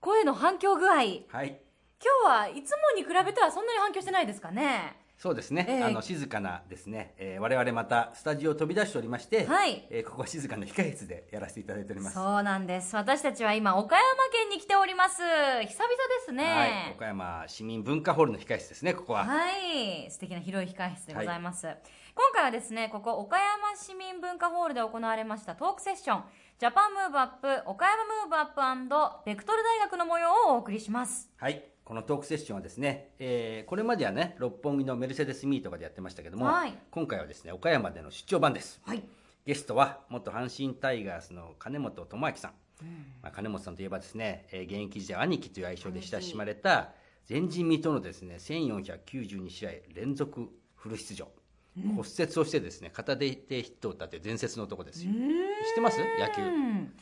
声の反響具合。今はい。日はいつもに比べてはそんなに反響してないですかね。そうですね、ええ。あの静かなですね、えー我々またスタジオを飛び出しておりまして、はい。えーここは静かな控え室でやらせていただいております。そうなんです。私たちは今岡山県に来ております。久々ですね。はい、岡山市民文化ホールの控え室ですねここは、はい。素敵な広い控室でございます、今回はですねここ岡山市民文化ホールで行われましたトークセッションジャパンムーブアップ岡山ムーブアップベクトル大学の模様をお送りします。はい、このトークセッションはですね、えーこれまではね六本木のメルセデスミーとかでやってましたけども、はい。今回はですね岡山での出張版です、はい。ゲストは元阪神タイガースの金本智明さん、まあ、金本さんといえばですね、えー現役時代兄貴という愛称で親しまれた前人未到のですね1492試合連続フル出場、骨折をしてですね片手でヒットを打ったという伝説の男ですよ。知ってます？野球。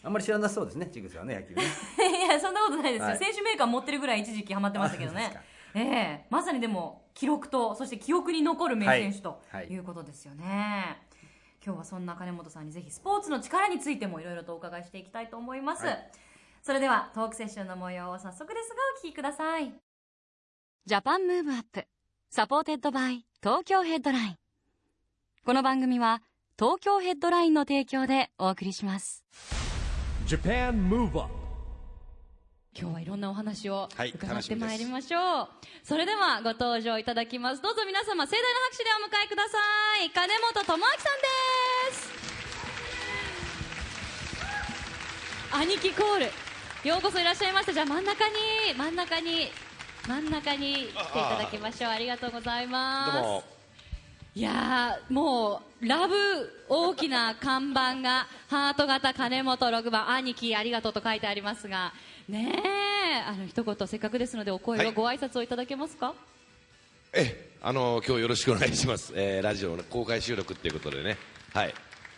あんまり知らなそうですねちぐさはね野球ね。いやそんなことないですよ、はい。選手メーカー持ってるぐらい一時期ハマってましたけどね。ええ。まさにでも記録とそして記憶に残る名選手とはい。はい。いうことですよね、今日はそんな金本さんにぜひスポーツの力についてもいろいろとお伺いしていきたいと思います、はい。それではトークセッションの模様を早速ですがお聞きください。Japan Move Up。supported by 東京ヘッドラインこの番組は東京ヘッドラインの提供でお送りします。Japan Move Up 今日はいろんなお話をはい伺ってまいりましょう、それではご登場いただきます。どうぞ皆様盛大な拍手でお迎えください。金本知憲さんです。兄貴コールようこそいらっしゃいました。じゃあ真ん中に真ん中に真ん中に来ていただきましょう。ありがとうございます。どうもいやーもうラブ大きな看板がハート型金本6番兄貴ありがとうと書いてありますがねえあの一言せっかくですのでお声をはい。ご挨拶をいただけますか、えあの今日よろしくお願いします、えーラジオの公開収録っていうことでね。はい、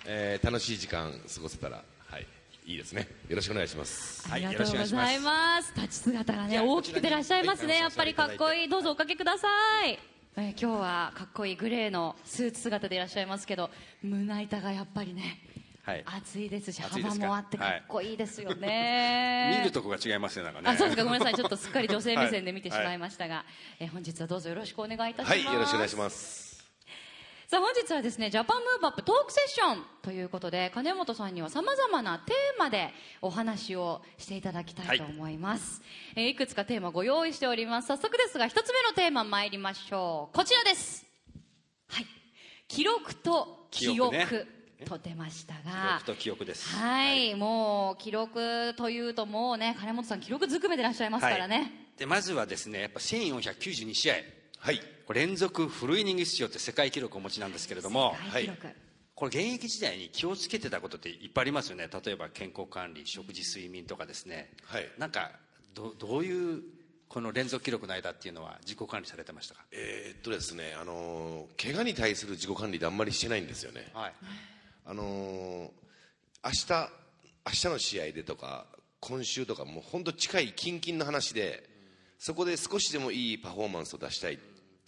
えー楽しい時間過ごせたらはい。いいですね。よろしくお願いします。ありがとうございます。立ち姿がね大きくてらっしゃいますね。はいやっぱりかっこいい。どうぞおかけください、えー今日はかっこいいグレーのスーツ姿でいらっしゃいますけど胸板がやっぱりねはい。熱いですし幅もあってかっこいいですよ 見ねるとこが違いますよなんかね。あそうですか。ごめんなさい。ちょっとすっかり女性目線で見てしまいましたが、えー本日はどうぞよろしくお願いいたします。はいよろしくお願いしますさあ本日はですねジャパンムーブアップトークセッションということで金本さんにはさまざまなテーマでお話をしていただきたいと思います、いえーいくつかテーマご用意しております。早速ですが一つ目のテーマ参りましょう。こちらです。はい。記録と記憶。記憶ね。と出ました記が憶と記憶です。はい、もう記録というともうね金本さん記録ずくめでいらっしゃいますからね、でまずはですねやっぱ1492試合。はい連続フルイニング出場って世界記録をお持ちなんですけれども世界記録、これ現役時代に気をつけてたことっていっぱいありますよね。例えば健康管理食事睡眠とかですね。はい。なんかどどういうこの連続記録の間っていうのは自己管理されてましたか？えーっとですねあのー怪我に対する自己管理であんまりしてないんですよね。はい。あのー明日明日の試合でとか今週とかもう本当近い近々の話でそこで少しでもいいパフォーマンスを出したいっ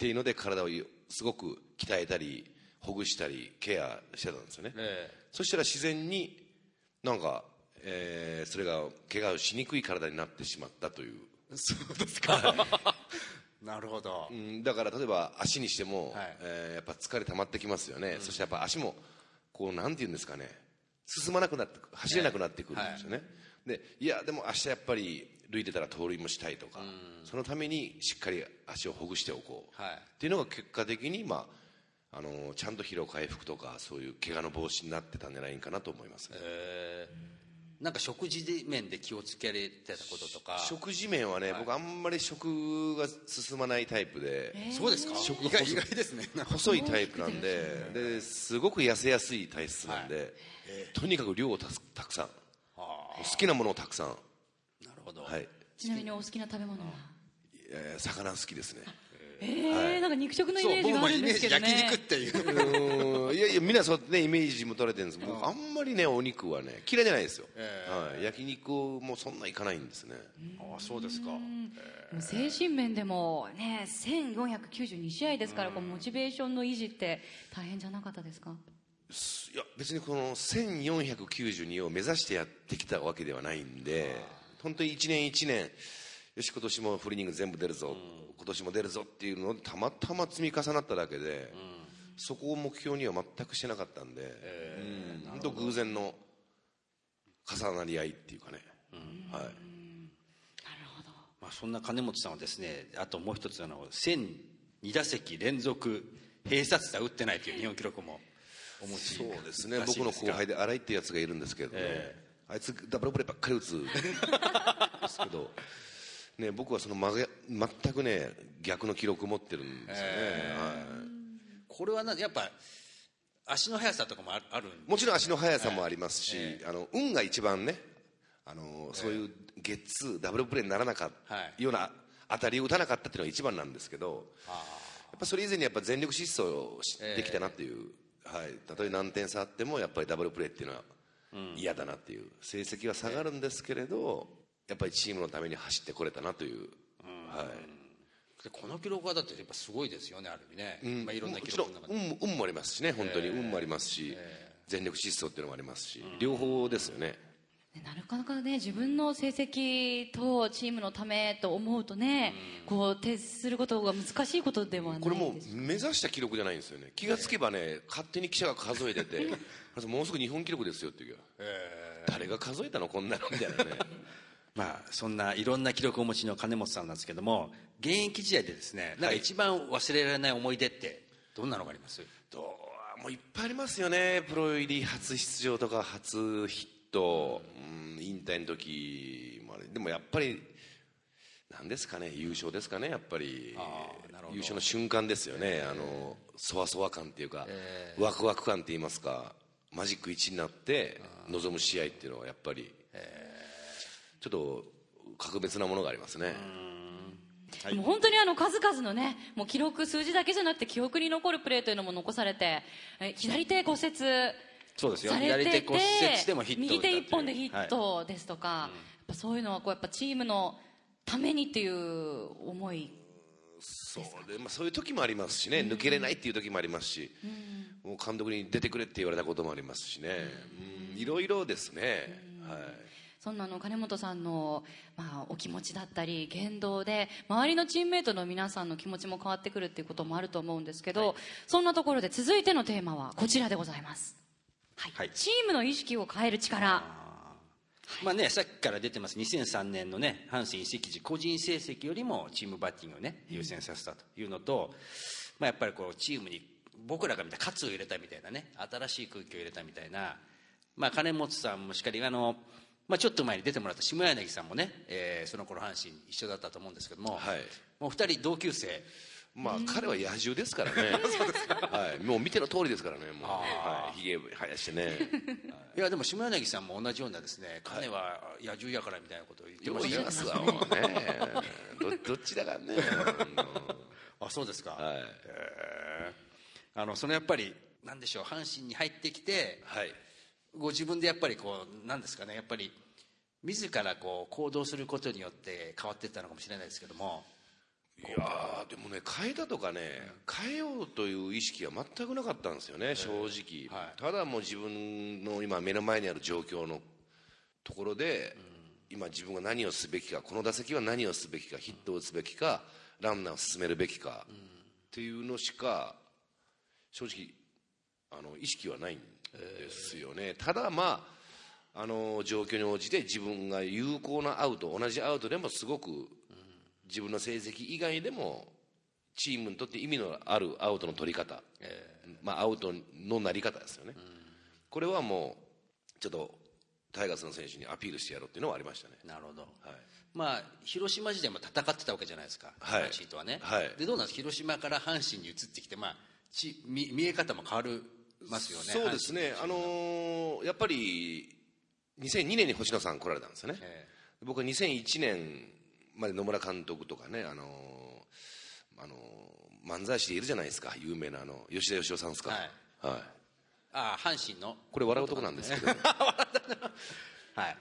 ていうので体をすごく鍛えたりほぐしたりケアしてたんですよね、えそしたら自然になんか、えーそれが怪我をしにくい体になってしまったという、えそうですか。なるほど。うん、だから例えば足にしても、はい。えーやっぱ疲れ溜まってきますよね、そしてやっぱ足もこうなんていうんですかね。進まなくなってく走れなくなってくるんですよね、でいやでも明日やっぱり塁出たら盗塁もしたいとか、そのためにしっかり足をほぐしておこう、はい。っていうのが結果的に、まあ、あのちゃんと疲労回復とかそういう怪我の防止になってたんじゃないかなと思いますね、なんか食事面で気をつけられてたこととか。食事面はね、僕あんまり食が進まないタイプで、そうですか？食が意外意外ですね。細いタイプなんでですごく痩せやすい体質なんで、とにかく量をたすたくさん。好きなものをたくさん、ほど、はい、ちなみにお好きな食べ物は？えー魚好きですね。ええなんか肉食のイメージがあるんですイメージけどね焼肉っていう。いやいやみんなそうねイメージも取れてるんです僕あんまりねお肉はね嫌いじゃないですよ、はい、焼肉もそんないかないんですね。あそうですか。もう精神面でもね1492試合ですからこうモチベーションの維持って大変じゃなかったですか？いや別にこの1492を目指してやってきたわけではないんで本当に一年一年よし今年もフルイニング全部出るぞ、今年も出るぞっていうのをたまたま積み重なっただけで、そこを目標には全くしてなかったんで、うん本当偶然の重なり合いっていうかね、はい、まあ、そんな金本さんはですねあともう一つあの1002打席連続併殺打打ってないという日本記録もお持ちそうですね。僕の後輩でで新井ってやつがいるんですけどね、えあいつダブルプレーばっかり打つんですけど、ね、僕はその全くね逆の記録を持ってるんですよね、はい。これはなやっぱ足の速さとかもああるんもちろん足の速さもありますし、あの運が一番ねあのそういうゲッツーダブルプレーにならなかったはい。ような当たりを打たなかったっていうのが一番なんですけどやっぱそれ以前にやっぱ全力疾走できたなっていう、はい、たとえ何点差あってもやっぱりダブルプレーっていうのは嫌だなっていう。成績は下がるんですけれどやっぱりチームのために走ってこれたなという、はい。でこの記録はだってやっぱすごいですよねある意味ね、うん。まあ、いろんな記録の中で。運も運もありますしね本当に運もありますし、全力疾走っていうのもありますし、両方ですよねねなかなかね自分の成績とチームのためと思うとね、こう徹することが難しいことではないこれもう目指した記録じゃないんですよね。気がつけばね勝手に記者が数えてて もうすぐ日本記録ですよっていう誰が数えたのこんなのみたいなね。まあそんないろんな記録をお持ちの金本さんなんですけども現役時代でですねなんか一番忘れられない思い出ってどんなのがあります？どうもういっぱいありますよね。プロ入り初出場とか初ヒット、うん、引退の時もあれ。でもやっぱり何ですかね優勝ですかねやっぱり。あーなるほど。優勝の瞬間ですよね、あのそわそわ感っていうか、ワクワク感って言いますかマジック1になって臨む試合っていうのはやっぱり、ちょっと格別なものがありますね、もう本当にあの数々のねもう記録数字だけじゃなくて記憶に残るプレーというのも残されてえ左手骨折そうですよ。左手骨折でもヒットを右手一本でヒットですとか、やっぱそういうのはこうやっぱチームのためにっていう思いそうで、まあ、そういう時もありますしね、抜けれないっていう時もありますし、もう監督に出てくれって言われたこともありますしね、うん。いろいろですね、はい、そんなの金本さんの、まあ、お気持ちだったり言動で周りのチームメートの皆さんの気持ちも変わってくるっていうこともあると思うんですけど、そんなところで続いてのテーマはこちらでございます、はい。はい。チームの意識を変える力。まあね、さっきから出てます。2003年のね阪神移籍時個人成績よりもチームバッティングをね優先させたというのと、まあ、やっぱりこうチームに僕らが見た喝を入れたみたいなね新しい空気を入れたみたいな、まあ、金本さんもしっかりあの、まあ、ちょっと前に出てもらった下柳さんもね、えーその頃阪神一緒だったと思うんですけども、はい。もう2人同級生まあ、彼は野獣ですからね、はい、もう見ての通りですからね、もう、はい、ひげ生やしてね、いやでも下柳さんも同じようなですね彼は野獣やからみたいなことを言ってましたよ言いますわ、もうね、ど どっちだからね、あそうですか、はい、あのそのやっぱりなんでしょう阪神に入ってきてはい、ご自分でやっぱりこうなんですかねやっぱり自らこう行動することによって変わっていったのかもしれないですけどもいやーでもね変えたとかね変えようという意識は全くなかったんですよね正直、はい。ただもう自分の今目の前にある状況のところで、今自分が何をすべきかこの打席は何をすべきかヒットを打つべきかランナーを進めるべきか、っていうのしか正直あの意識はないんですよね、ただまああの状況に応じて自分が有効なアウト同じアウトでもすごく自分の成績以外でもチームにとって意味のあるアウトの取り方、まあ、アウトのなり方ですよね、これはもうちょっとタイガースの選手にアピールしてやろうっていうのはありましたね。なるほど、はい。まあ広島時代も戦ってたわけじゃないですか、はい。阪神とはね、はい。でどうなんです広島から阪神に移ってきて、まあ、ち見見え方も変わりますよねそうですね、あのーやっぱり2002年に星野さん来られたんですよね、え僕は2001年まで野村監督とかねあのあの漫才師でいるじゃないですか。有名なあの吉田義雄さんですか。はい。はい。ああ阪神の。これ笑うとこなんですけど。はい。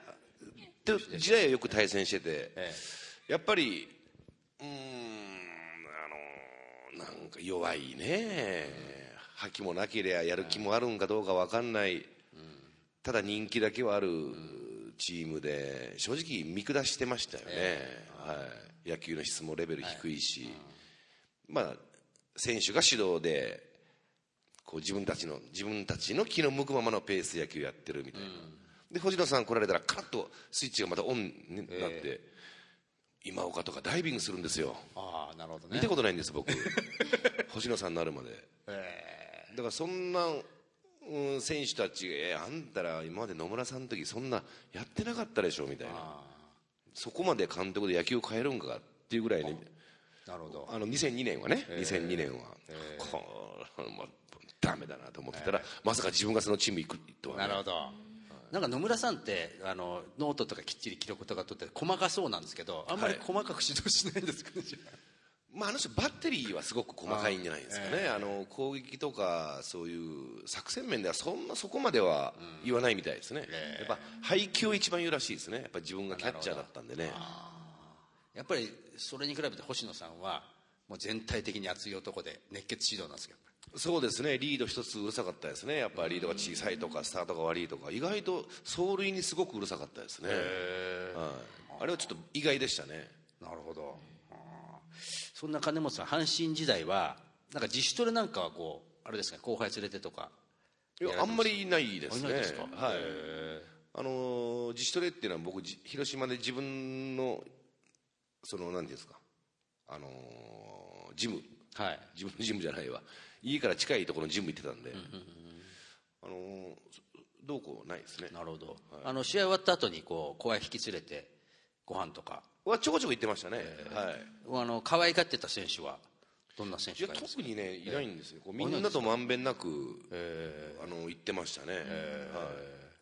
で時代はよく対戦してて、えやっぱりうーんあのなんか弱いね。覇気もなければやる気もあるんかどうか分かんない、ただ人気だけはあるチームで正直見下してましたよね、はい、野球の質もレベル低いし、まあ選手が主導でこう自分たちの自分たちの気の向くままのペース野球やってるみたいな、で星野さん来られたらカラッとスイッチがまたオンになって、今岡とかダイビングするんですよ。ああなるほどね。見たことないんです僕。星野さんになるまで。だからそんな、うん、選手たちがえあんたら今まで野村さんの時そんなやってなかったでしょみたいな。そこまで監督で野球を変えるんかっていうぐらいねなるほど。あの2002年はね、2002年は、これもうダメだなと思ってたら、まさか自分がそのチーム行くとはね。なるほど。なんか野村さんってあのノートとかきっちり記録とか取って細かそうなんですけどあんまりはい。細かく指導しないんですかね、じゃあまあ、あの人バッテリーはすごく細かいんじゃないですかね、あの攻撃とかそういう作戦面ではそんなそこまでは言わないみたいですね、やっぱ配球を一番言うらしいですね。やっぱ自分がキャッチャーだったんでね。やっぱりそれに比べて星野さんはもう全体的に熱い男で熱血指導なんですよそうですね。リード一つうるさかったですね。やっぱリードが小さいとかスタートが悪いとか。意外と走塁にすごくうるさかったですね、はい、あれはちょっと意外でしたね。なるほどそんな金本さん阪神時代はなんか自主トレなんかはこうあれですか後輩連れてとかいやあんまりないですね。あいないですか？はい。あのー自主トレっていうのは僕じ広島で自分のそのなんですか？あのージム。はい。自分のジムじゃないわ。家から近いところのジム行ってたんで、あのーどうこうないですね。なるほど、あの試合終わった後にこう後輩引き連れてご飯とか。はちょこちょこ行ってましたね、はい。あの可愛がってた選手はどんな選手がいますか？特にねいないんですよ、こうみんなとまんべんなく、あの行ってましたね、はい。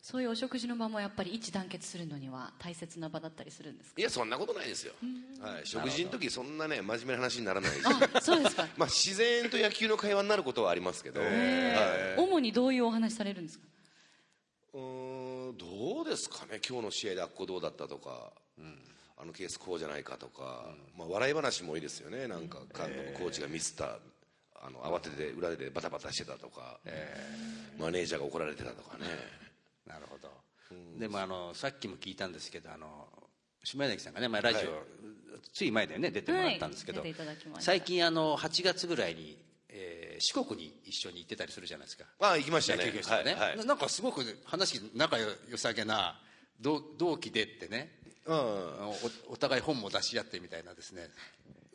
そういうお食事の場もやっぱり一致団結するのには大切な場だったりするんですか？いやそんなことないですよ、はい、食事の時そんなね真面目な話にならないしあそうですかまあ自然と野球の会話になることはありますけど、はい、主にどういうお話されるんですか？うーんどうですかね？今日の試合であっこどうだったとか、あのケースこうじゃないかとか、まあ、笑い話も多いですよね。なんか監督、コーチがミスったあの慌てて裏でバタバタしてたとか、マネージャーが怒られてたとかね。なるほど、でもあのさっきも聞いたんですけどあの島柳さんがね、まあ、ラジオ、はい。つい前だよね出てもらったんですけど、はい。最近あの8月ぐらいに、えー四国に一緒に行ってたりするじゃないですか。ああ行きましたね。ね、はいはい。ななんかすごく話仲良さげな同同期でってね。うんおお互い本も出し合ってみたいなですね。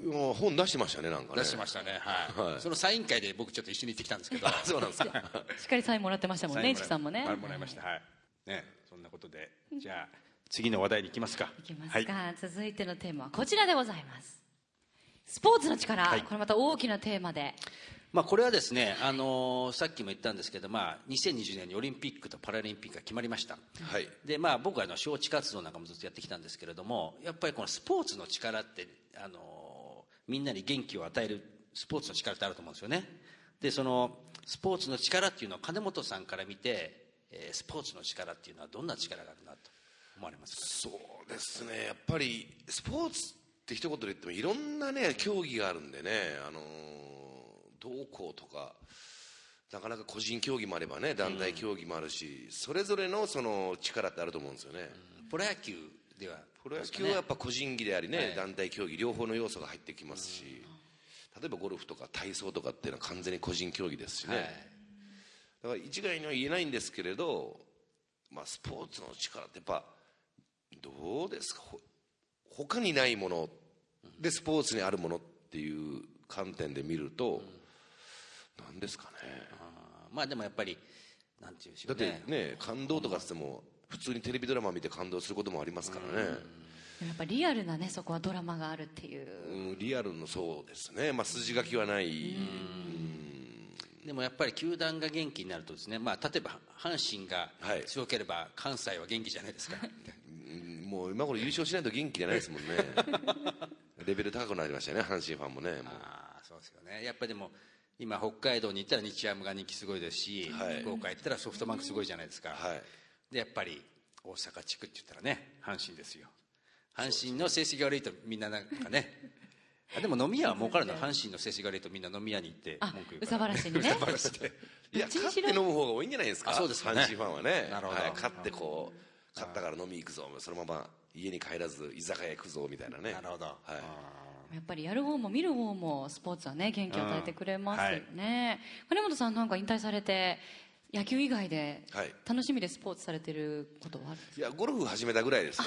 もう本出してましたねなんかね。出してましたね。はい、はい。そのサイン会で僕ちょっと一緒に行ってきたんですけど。そうなんですか。しっかりサインもらってましたもんね市木さんもね。はいもらいました。はい。ねそんなことでじゃあ次の話題に行きますか。いきますはいか、続いてのテーマはこちらでございます。スポーツの力、はい。これまた大きなテーマでまあ、これはですね、あのーさっきも言ったんですけど、まあ、2020年にオリンピックとパラリンピックが決まりました、はい。でまあ、僕はあの招致活動なんかもずっとやってきたんですけれどもやっぱりこのスポーツの力って、あのーみんなに元気を与えるスポーツの力ってあると思うんですよね。でそのスポーツの力っていうのは金本さんから見て、えースポーツの力っていうのはどんな力があるなと思われますか？そうですね。やっぱりスポーツって一言で言ってもいろんなね競技があるんでねあのーどうこうとかなかなか個人競技もあればね団体競技もあるし、それぞれのその力ってあると思うんですよね、プロ野球ではプロ野球はやっぱ個人技でありね、はい。団体競技両方の要素が入ってきますし、例えばゴルフとか体操とかっていうのは完全に個人競技ですしね、はい。だから一概には言えないんですけれど、まあ、スポーツの力ってやっぱどうですか？ほ他にないものでスポーツにあるものっていう観点で見ると、なんですかね。まあでもやっぱりなんていうんでしょだってうねね感動とかっつっても普通にテレビドラマ見て感動することもありますからね、やっぱリアルなねそこはドラマがあるっていう。うん、リアルのそうですね、まあ、筋書きはない、でもやっぱり球団が元気になるとですね、まあ、例えば阪神がはい。強ければ関西は元気じゃないですか、うんもう今頃優勝しないと元気じゃないですもんね。レベル高くなりましたよね阪神ファンもねもう。ああそうですよね。やっぱりでも今北海道に行ったら日ハムが人気すごいですし、はい。福岡行ったらソフトバンクすごいじゃないですか、はい。でやっぱり大阪地区って言ったらね阪神ですよ。阪神の成績が悪いとみんななんかねあでも飲み屋は儲かるの？は阪神の成績が悪いとみんな飲み屋に行ってあ文句言う憂さ晴らしにね。憂さ晴らしで。いや勝って飲む方が多いんじゃないですか？あそうですかね。阪神ファンはね。なるほど。はい、勝ってこう勝ったから飲み行くぞ。そのまま家に帰らず居酒屋行くぞみたいなね。なるほど、はいやっぱりやる方も見る方もスポーツはね元気を与えてくれますよね、金本さんなんか引退されて野球以外ではい。楽しみでスポーツされてることはあるんですいやゴルフ始めたぐらいですね。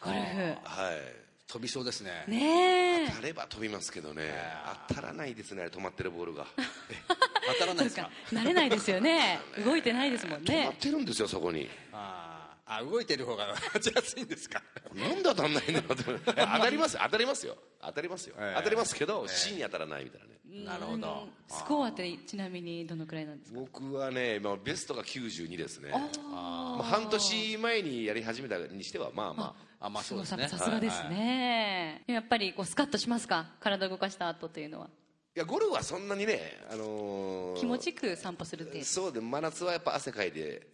かゴルフ。はい。飛びそうですね。ねえ。当たれば飛びますけどね。当たらないですね止まってるボールが。当たらないですか？慣れないですよね。動いてないですもん止まっねてるんですよそこに。あーあ動いてる方が勝ちやすいんですか？なんで当たんないんだろうって当たります当たりますよ。当たりますよ、ええ。当たりますけど芯に当たらないみたいなね。なるほど。スコアってちなみにどのくらいなんですか？僕はね今ベストが92ですね。まあ、半年前にやり始めたにしてはまあまあ。あまあそうですさねさすがですね、やっぱりこうスカッとしますか？体動かした後というのは。いやゴルフはそんなにね、あのー気持ちよく散歩するっていうそうで真夏はやっぱ汗かいて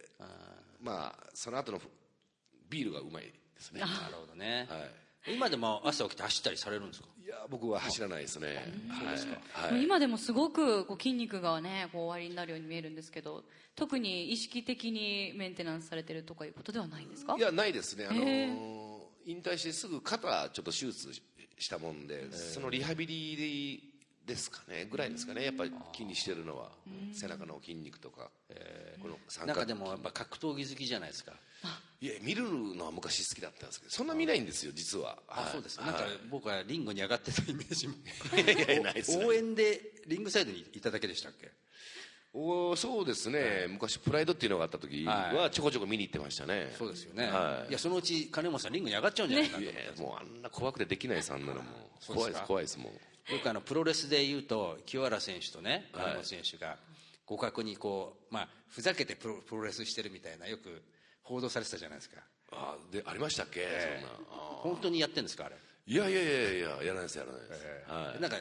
まあその後のビールがうまいですね。なるほどね、は今でも朝起きて走ったりされるんですか？いや僕は走らないですね。はい、はい、今でもすごくこう筋肉がねこう終わりになるように見えるんですけど特に意識的にメンテナンスされてるとかいうことではないんですか？いやないですね。あのーへ引退してすぐ肩ちょっと手術したもんでそのリハビリですかねぐらいですかねやっぱり気にしてるのは。背中の筋肉とかこの三角なんかでもやっぱ格闘技好きじゃないですか。いや見るのは昔好きだったんですけどそんな見ないんですよ実は。はい。あそうです。はいなんか僕はリングに上がってたイメージも。いやいやないですね。応援でリングサイドにいただけでしたっけ？おそうですね、昔プライドっていうのがあった時ははちょこちょこ見に行ってましたね。そうですよね、はい。い、やそのうち金本さんリングに上がっちゃうんじゃないかいなやいやもうあんな怖くてできないですあんなのも怖いですす怖いですもうよくあのプロレスでいうと清原選手とねはい。金本選手が互角にこう、まあ、ふざけてプロプロレスしてるみたいなよく報道されてたじゃないですか。あでありましたっけ、そんな。あ本当にやってるんですかあれ、いやいやいやいややらないですやらないです、はい。なんか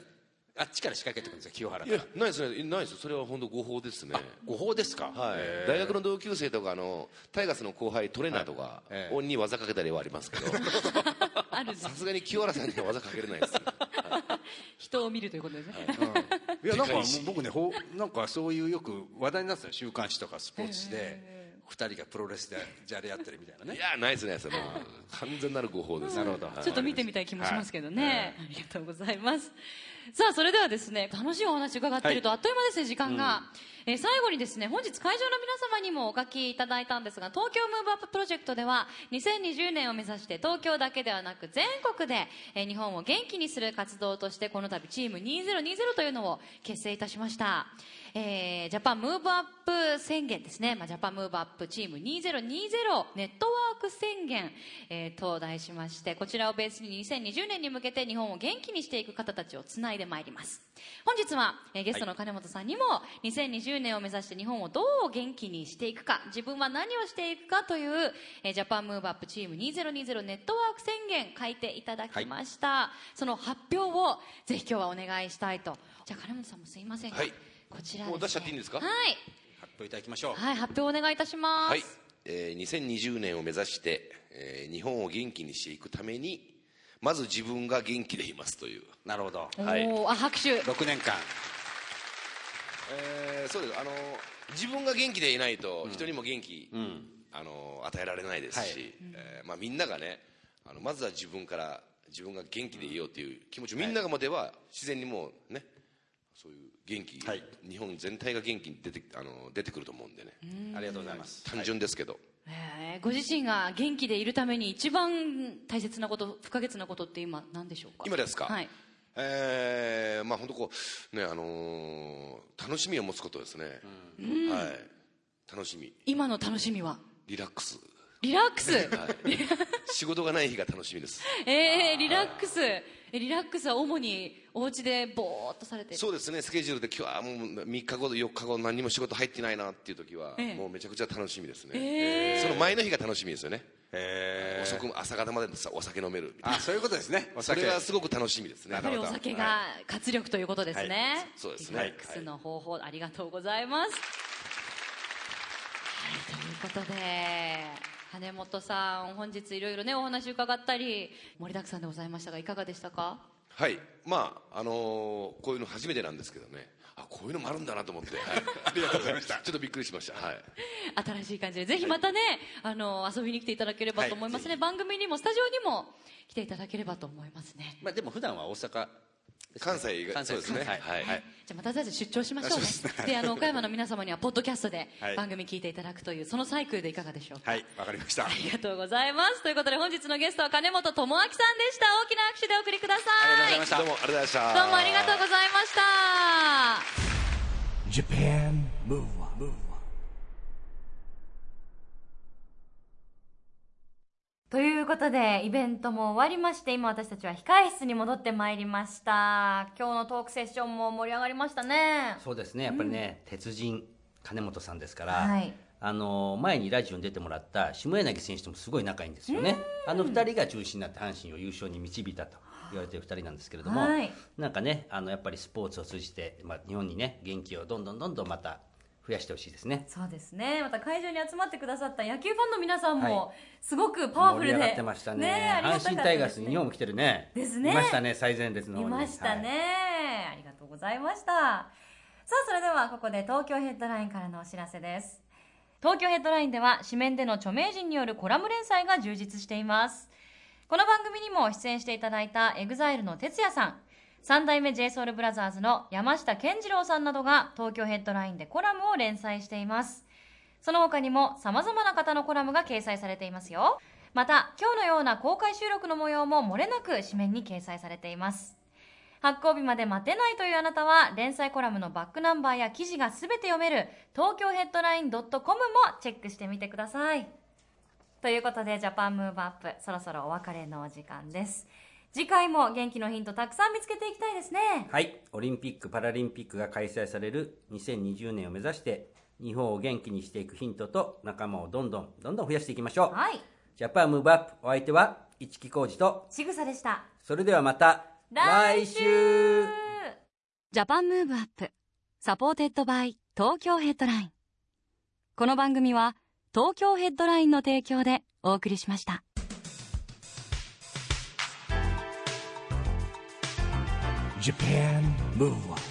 あっちから仕掛けてくるんですよ清原いやないですねないです。それは本当誤報ですね。誤報ですか？はい。大学の同級生とかあのタイガースの後輩トレーナーとかええ。に技かけたりはありますけど。あるんですさすがに清原さんには技かけれないです。ね人を見るということですね、い。やなんか僕ねほうなんかそういうよく話題になってたよ週刊誌とかスポーツ紙で二人がプロレスでじゃれ合ってるみたいないねやないですねそれ。完全なる誤報です。なるほど。ちょっと見てみたい気もしますけどね、ありがとうございます。さあそれではですね楽しいお話伺っていると、あっという間ですね時間が、えー最後にですね本日会場の皆様にもお書きいただいたんですが東京ムーブアッププロジェクトでは2020年を目指して東京だけではなく全国で、えー日本を元気にする活動としてこの度チーム2020というのを結成いたしました、えージャパンムーブアップ宣言ですね、まあ、ジャパンムーブアップチーム2020ネットワーク宣言、えーと題しましてこちらをベースに2020年に向けて日本を元気にしていく方たちをつないでまいります。本日は、えーゲストの金本さんにも2020年を目指して日本をどう元気にしていくか自分は何をしていくかという、えージャパンムーブアップチーム2020ネットワーク宣言書いていただきました、その発表をぜひ今日はお願いしたいと。じゃあ金本さんもすいませんが、はいこちらです、ね、もう出しちゃっていいんですか？はい、発表いただきましょう。はい、発表お願いいたします、はい、えー2020年を目指して、えー日本を元気にしていくためにまず自分が元気でいますという、なるほど。はい。あ拍手。6年間。えーそうです。あの自分が元気でいないと人にも元気、ん。あの与えられないですし、はい。えーまあ、みんながねあのまずは自分から自分が元気でいようという気持ちをみんなが持てば自然にもうねそういう元気、はい。日本全体が元気に出てあの出てくると思うんでね。ありがとうございます。単純ですけど、えーご自身が元気でいるために一番大切なこと不可欠なことって今何でしょうか？今ですか？はい。えーまあ本当こうねあのー楽しみを持つことですね、はい。楽しみ。今の楽しみは？リラックス。リラックス、仕事がない日が楽しみです。えー、リラックスえリラックスは主にお家でぼーっとされてそうですね。スケジュールで今日はもう3日後4日後何も仕事入ってないなっていう時は、ええ。もうめちゃくちゃ楽しみですね、えその前の日が楽しみですよね。へ遅く朝方までさお酒飲めるあそういうことですね。おそ酒れがすごく楽しみですね。やっぱりお酒が活力ということですね、はい。そうですね。リラックスの方法、ありがとうございます、はい、ということで金本さん本日いろいろねお話伺ったり盛りだくさんでございましたがいかがでしたか？はい。まああのーこういうの初めてなんですけどね。あこういうのもあるんだなと思って、はい、ありがとうございました。ちょっとびっくりしました。はい。新しい感じで。ぜひまたね、あの遊びに来ていただければと思いますね、番組にもスタジオにも来ていただければと思いますね。まあでも普段は大阪関西が関西そうですね。はい。じゃあまたとりあえず出張しましょうね。であの岡山の皆様にはポッドキャストではい。番組聞いていただくというそのサイクルでいかがでしょうか、はい。わかりました。ありがとうございます。ということで本日のゲストは金本智明さんでした。大きな拍手でお送りください。ありがとうございました。どうもありがとうございました。どうもありがとうございました Japan Move Up, ということでイベントも終わりまして今私たちは控室に戻ってまいりました。今日のトークセッションも盛り上がりましたね。そうですね。やっぱりね、鉄人金本さんですから、はい。あの前にラジオに出てもらった下柳選手ともすごい仲いいんですよね。あの2人が中心になって阪神を優勝に導いたと言われてる2人なんですけれども、はい。なんかねあのやっぱりスポーツを通じて、まあ、日本にね元気をどんどんどんどんまた増やしてほしいですね。そうですね。また会場に集まってくださった野球ファンの皆さんはもすごくパワフルで、盛り上がってましたね。ありがたかった阪神タイガースに日本も来てるね。ですね。いましたね最前列のい方に。ましたね、はい。ありがとうございました。さあそれではここで東京ヘッドラインからのお知らせです。東京ヘッドラインでは紙面での著名人によるコラム連載が充実しています。この番組にも出演していただいた EXILE の哲也さん三代目 JSOULBROTHERS の山下健二郎さんなどが東京ヘッドラインでコラムを連載しています。その他にも様々な方のコラムが掲載されていますよ。また今日のような公開収録の模様も漏れなく紙面に掲載されています。発行日まで待てないというあなたは連載コラムのバックナンバーや記事が全て読める東京ヘッドライン .com もチェックしてみてください。ということで Japan Move Up そろそろお別れのお時間です。次回も元気のヒントたくさん見つけていきたいですね。はい、オリンピック・パラリンピックが開催される2020年を目指して日本を元気にしていくヒントと仲間をどんどんどんどん増やしていきましょう、はい。ジャパンムーブアップお相手は市木浩二と。ちぐさでした。それではまた来週。 Japan Move Up supported by 東京ヘッドライン。この番組は東京ヘッドラインの提供でお送りしました Japan Move Up